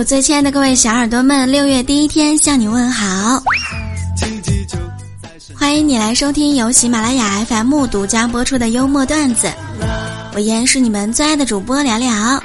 我最亲爱的各位小耳朵们，六月第一天向你问好，欢迎你来收听由喜马拉雅 FM 独家播出的幽默段子。我依然是你们最爱的主播聊聊。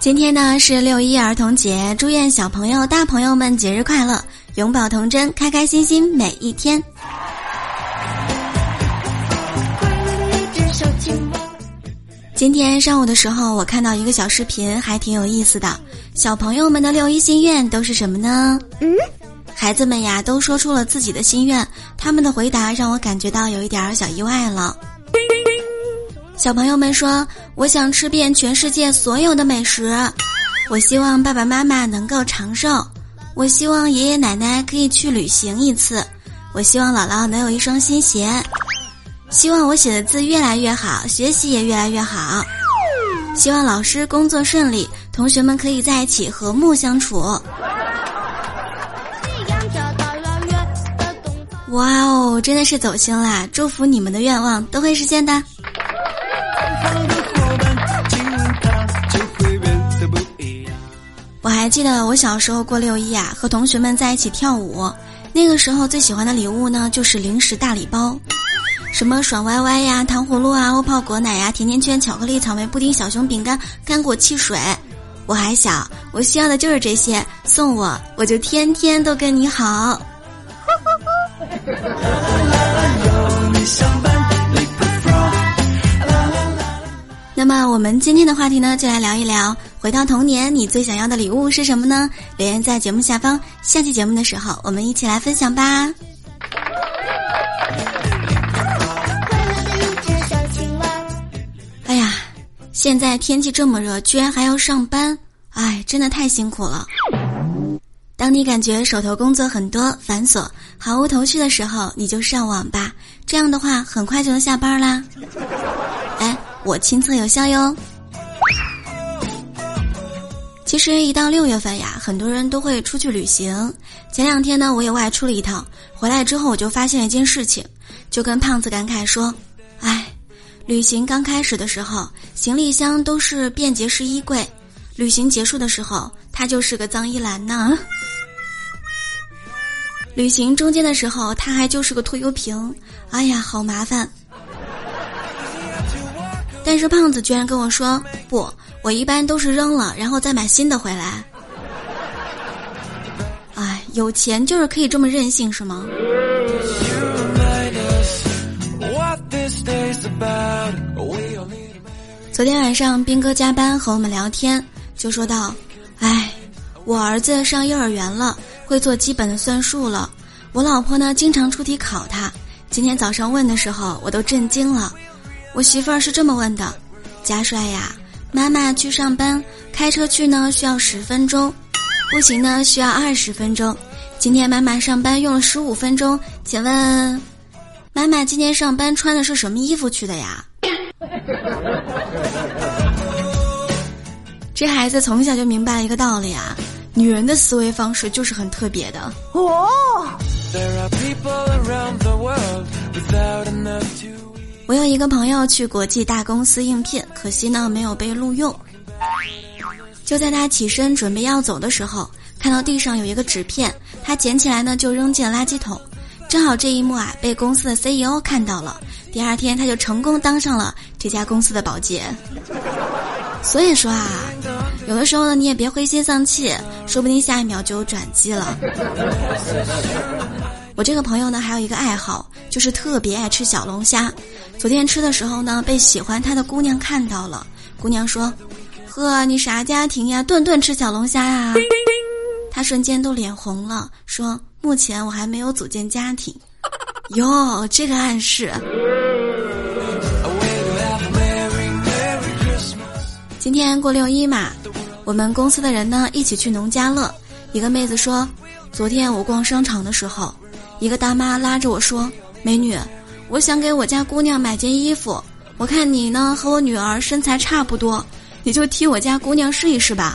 今天呢是六一儿童节，祝愿小朋友、大朋友们节日快乐，永葆童真，开开心心每一天。今天上午的时候，我看到一个小视频，还挺有意思的。小朋友们的六一心愿都是什么呢？嗯，孩子们呀都说出了自己的心愿，他们的回答让我感觉到有一点小意外了。小朋友们说：“我想吃遍全世界所有的美食，我希望爸爸妈妈能够长寿，我希望爷爷奶奶可以去旅行一次，我希望姥姥能有一双新鞋。”希望我写的字越来越好，学习也越来越好。希望老师工作顺利，同学们可以在一起和睦相处。哇哦，真的是走心啦！祝福你们的愿望都会实现的。我还记得我小时候过六一啊，和同学们在一起跳舞。那个时候最喜欢的礼物呢，就是零食大礼包。什么爽歪歪呀、糖葫芦啊、欧泡果奶呀、甜甜圈、巧克力、草莓布丁、小熊饼干、干果汽水，我还小，我需要的就是这些，送我，我就天天都跟你好。那么我们今天的话题呢，就来聊一聊，回到童年，你最想要的礼物是什么呢？留言在节目下方，下期节目的时候，我们一起来分享吧。现在天气这么热，居然还要上班，哎，真的太辛苦了。当你感觉手头工作很多、繁琐、毫无头绪的时候，你就上网吧，这样的话很快就能下班啦。哎，我亲测有效哟。其实一到六月份呀，很多人都会出去旅行。前两天呢，我也外出了一趟，回来之后我就发现一件事情，就跟胖子感慨说：“哎。”旅行刚开始的时候，行李箱都是便捷式衣柜；旅行结束的时候，它就是个脏衣篮呢。旅行中间的时候，它还就是个拖油瓶。哎呀，好麻烦！但是胖子居然跟我说：“不，我一般都是扔了，然后再买新的回来。”哎，有钱就是可以这么任性，是吗？昨天晚上，兵哥加班和我们聊天，就说到：“哎，我儿子上幼儿园了，会做基本的算术了。我老婆呢，经常出题考他。今天早上问的时候，我都震惊了。我媳妇儿是这么问的：贾帅呀，妈妈去上班，开车去呢需要十分钟，步行呢需要二十分钟。今天妈妈上班用了十五分钟，请问？”妈妈今天上班穿的是什么衣服去的呀？这孩子从小就明白了一个道理啊，女人的思维方式就是很特别的。哦。我有一个朋友去国际大公司应聘，可惜呢没有被录用。就在他起身准备要走的时候，看到地上有一个纸片，他捡起来呢就扔进了垃圾桶。正好这一幕啊，被公司的 CEO 看到了。第二天，他就成功当上了这家公司的保洁。所以说啊，有的时候呢，你也别灰心丧气，说不定下一秒就有转机了。我这个朋友呢，还有一个爱好，就是特别爱吃小龙虾。昨天吃的时候呢，被喜欢他的姑娘看到了。姑娘说：“呵，你啥家庭呀？顿顿吃小龙虾呀？”他瞬间都脸红了，说。目前我还没有组建家庭，哟，这个暗示。今天过六一嘛，我们公司的人呢一起去农家乐。一个妹子说，昨天我逛商场的时候，一个大妈拉着我说：“美女，我想给我家姑娘买件衣服，我看你呢和我女儿身材差不多，你就替我家姑娘试一试吧。”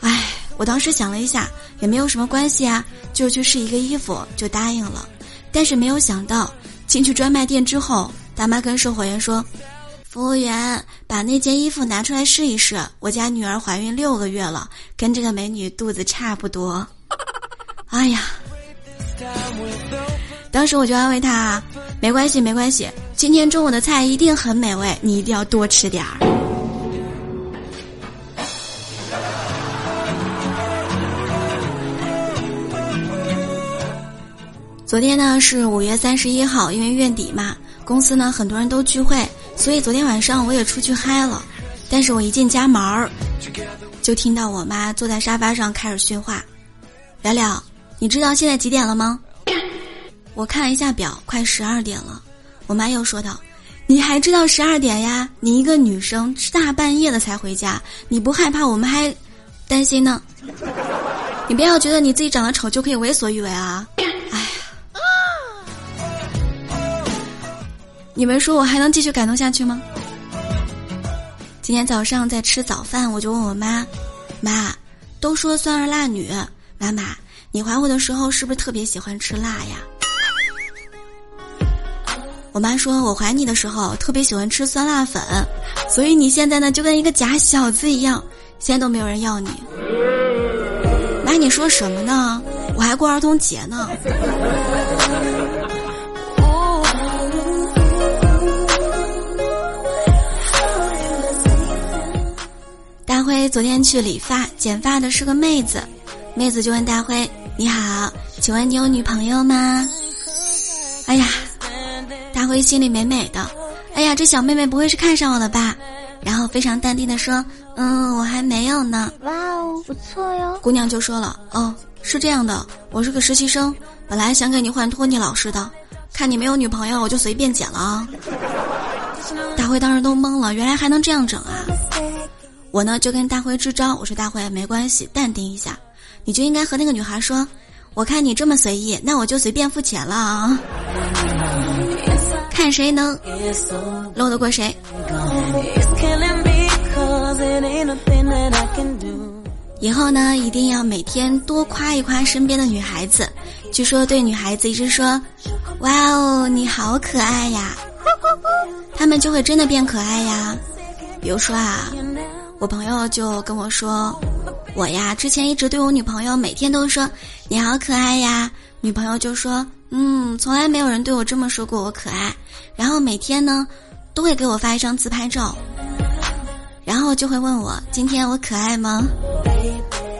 哎，我当时想了一下，也没有什么关系啊。就去试一个衣服，就答应了，但是没有想到进去专卖店之后，大妈跟售货员说：“服务员，把那件衣服拿出来试一试。我家女儿怀孕六个月了，跟这个美女肚子差不多。哎呀，当时我就安慰她，没关系，没关系，今天中午的菜一定很美味，你一定要多吃点儿。昨天呢是五月三十一号，因为月底嘛，公司呢很多人都聚会，所以昨天晚上我也出去嗨了。但是我一进家门儿，就听到我妈坐在沙发上开始训话：“聊聊，你知道现在几点了吗？” 我看了一下表，快十二点了。我妈又说道：“你还知道十二点呀？你一个女生大半夜的才回家，你不害怕我们还担心呢？你不要觉得你自己长得丑就可以为所欲为啊！”你们说我还能继续感动下去吗？今天早上在吃早饭，我就问我妈：“妈，都说酸儿辣女，妈妈，你怀我的时候是不是特别喜欢吃辣呀？”我妈说：“我怀你的时候特别喜欢吃酸辣粉，所以你现在呢就跟一个假小子一样，现在都没有人要你。”妈，你说什么呢？我还过儿童节呢。辉昨天去理发，剪发的是个妹子，妹子就问大辉：“你好，请问你有女朋友吗？”哎呀，大辉心里美美的，哎呀，这小妹妹不会是看上我了吧？然后非常淡定的说：“嗯，我还没有呢。”哇哦，不错哟。姑娘就说了：“哦，是这样的，我是个实习生，本来想给你换托尼老师的，看你没有女朋友，我就随便剪了啊。”大辉当时都懵了，原来还能这样整啊！我呢就跟大辉支招，我说大辉没关系，淡定一下，你就应该和那个女孩说，我看你这么随意，那我就随便付钱了啊，看谁能搂得过谁。以后呢一定要每天多夸一夸身边的女孩子，据说对女孩子一直说，哇哦你好可爱呀，他们就会真的变可爱呀。比如说啊。我朋友就跟我说，我呀之前一直对我女朋友每天都说你好可爱呀，女朋友就说嗯，从来没有人对我这么说过我可爱，然后每天呢都会给我发一张自拍照，然后就会问我今天我可爱吗？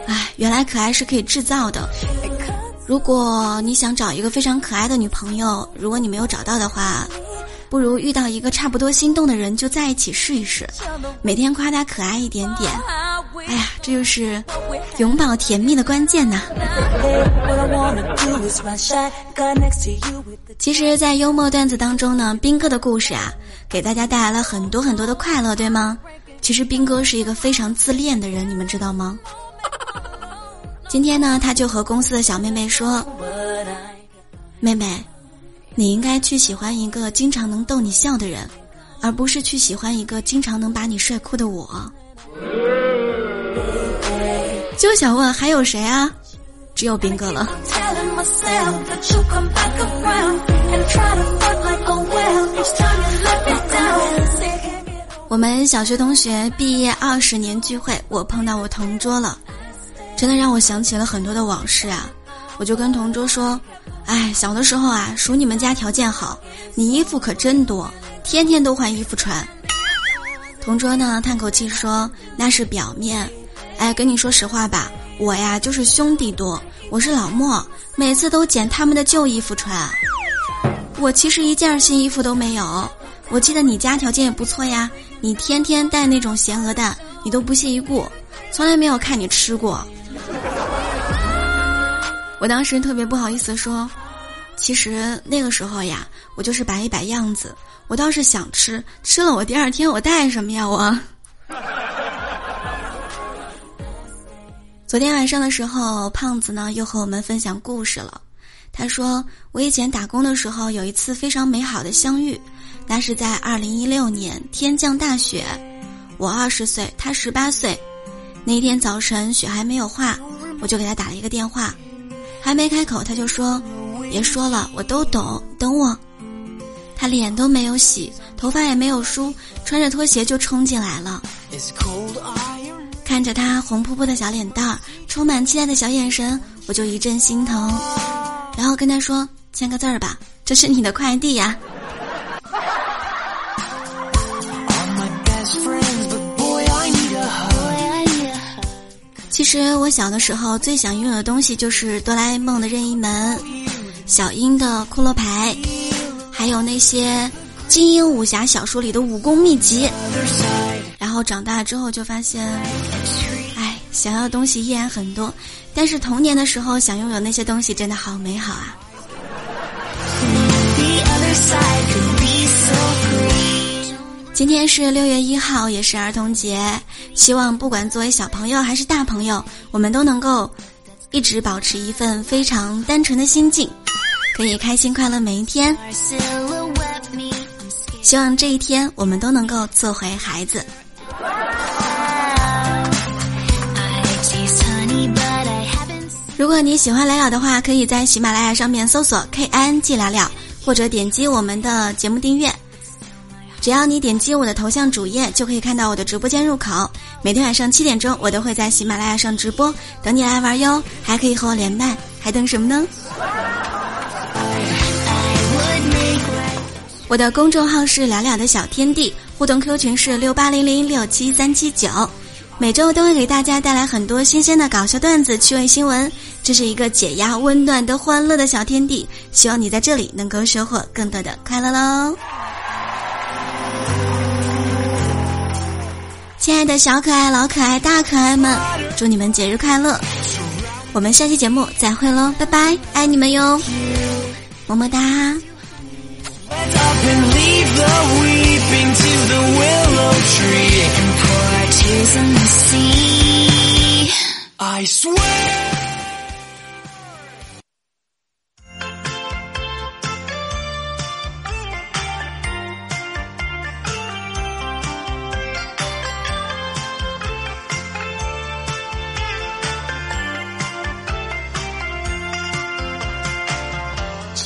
哎，原来可爱是可以制造的。如果你想找一个非常可爱的女朋友，如果你没有找到的话。不如遇到一个差不多心动的人就在一起试一试，每天夸他可爱一点点。哎呀，这就是永葆甜蜜的关键呐！其实，在幽默段子当中呢，斌哥的故事啊，给大家带来了很多很多的快乐，对吗？其实斌哥是一个非常自恋的人，你们知道吗？今天呢，他就和公司的小妹妹说：“妹妹。”你应该去喜欢一个经常能逗你笑的人，而不是去喜欢一个经常能把你帅哭的我。就想问还有谁啊？只有斌哥了。我们小学同学毕业二十年聚会，我碰到我同桌了，真的让我想起了很多的往事啊！我就跟同桌说。哎，小的时候啊，数你们家条件好，你衣服可真多，天天都换衣服穿。同桌呢叹口气说：“那是表面。”哎，跟你说实话吧，我呀就是兄弟多，我是老莫，每次都捡他们的旧衣服穿。我其实一件新衣服都没有。我记得你家条件也不错呀，你天天带那种咸鹅蛋，你都不屑一顾，从来没有看你吃过。我当时特别不好意思说，其实那个时候呀，我就是摆一摆样子。我倒是想吃，吃了我第二天我带什么呀？我。昨天晚上的时候，胖子呢又和我们分享故事了。他说，我以前打工的时候有一次非常美好的相遇，那是在二零一六年天降大雪，我二十岁，他十八岁。那天早晨雪还没有化，我就给他打了一个电话。还没开口，他就说：“别说了，我都懂，等我。”他脸都没有洗，头发也没有梳，穿着拖鞋就冲进来了。看着他红扑扑的小脸蛋儿，充满期待的小眼神，我就一阵心疼，然后跟他说：“签个字儿吧，这是你的快递呀。”实我小的时候最想拥有的东西就是哆啦 A 梦的任意门，小樱的骷髅牌，还有那些金庸武侠小说里的武功秘籍。然后长大之后就发现，哎，想要的东西依然很多，但是童年的时候想拥有那些东西真的好美好啊。今天是六月一号，也是儿童节。希望不管作为小朋友还是大朋友，我们都能够一直保持一份非常单纯的心境，可以开心快乐每一天。希望这一天我们都能够做回孩子。如果你喜欢聊聊的话，可以在喜马拉雅上面搜索 K I N G 聊聊，或者点击我们的节目订阅。只要你点击我的头像主页，就可以看到我的直播间入口。每天晚上七点钟，我都会在喜马拉雅上直播，等你来玩哟。还可以和我连麦，还等什么呢？我的公众号是了了的小天地，互动 Q 群是六八零零六七三七九，每周都会给大家带来很多新鲜的搞笑段子、趣味新闻。这是一个解压、温暖的、欢乐的小天地，希望你在这里能够收获更多的快乐喽。亲爱的小可爱、老可爱、大可爱们，祝你们节日快乐！我们下期节目再会喽，拜拜，爱你们哟，么么哒。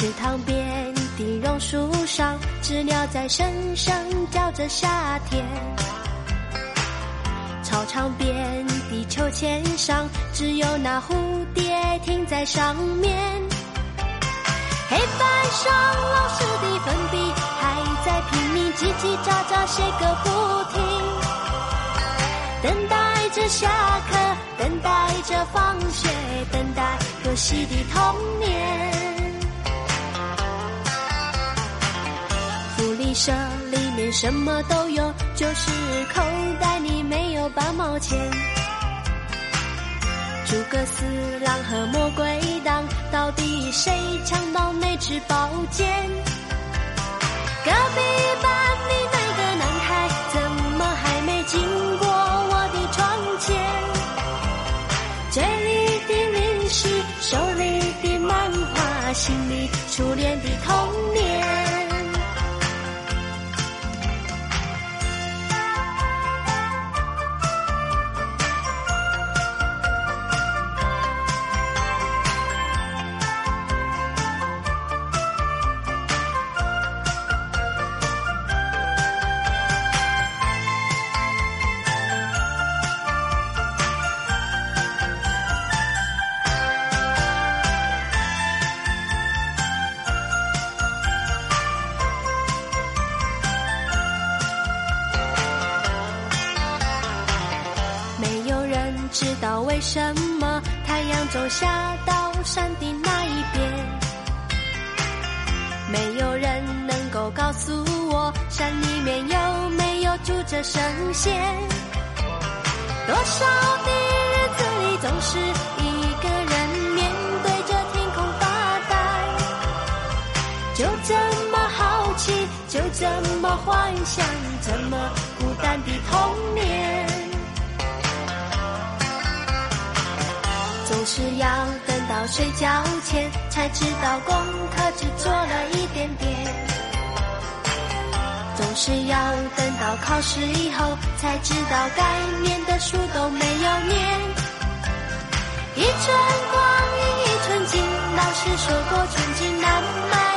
池塘边的榕树上，知了在声声叫着夏天。操场边的秋千上，只有那蝴蝶停在上面。黑板上老师的粉笔还在拼命叽叽喳喳写个不停，等待着下课，等待着放学，等待可惜的童年。社里面什么都有，就是口袋里没有半毛钱。诸葛四郎和魔鬼党，到底谁抢到那支宝剑？隔壁班的那个男孩，怎么还没经过我的窗前？嘴里的零食，手里的漫画，心里初恋的童什么太阳总下到山的那一边？没有人能够告诉我，山里面有没有住着神仙？多少的日子里，总是一个人面对着天空发呆，就这么好奇，就这么幻想，这么孤单的童年。是要等到睡觉前才知道功课只做了一点点，总是要等到考试以后才知道该念的书都没有念。一寸光阴一寸金，老师说过寸金难买。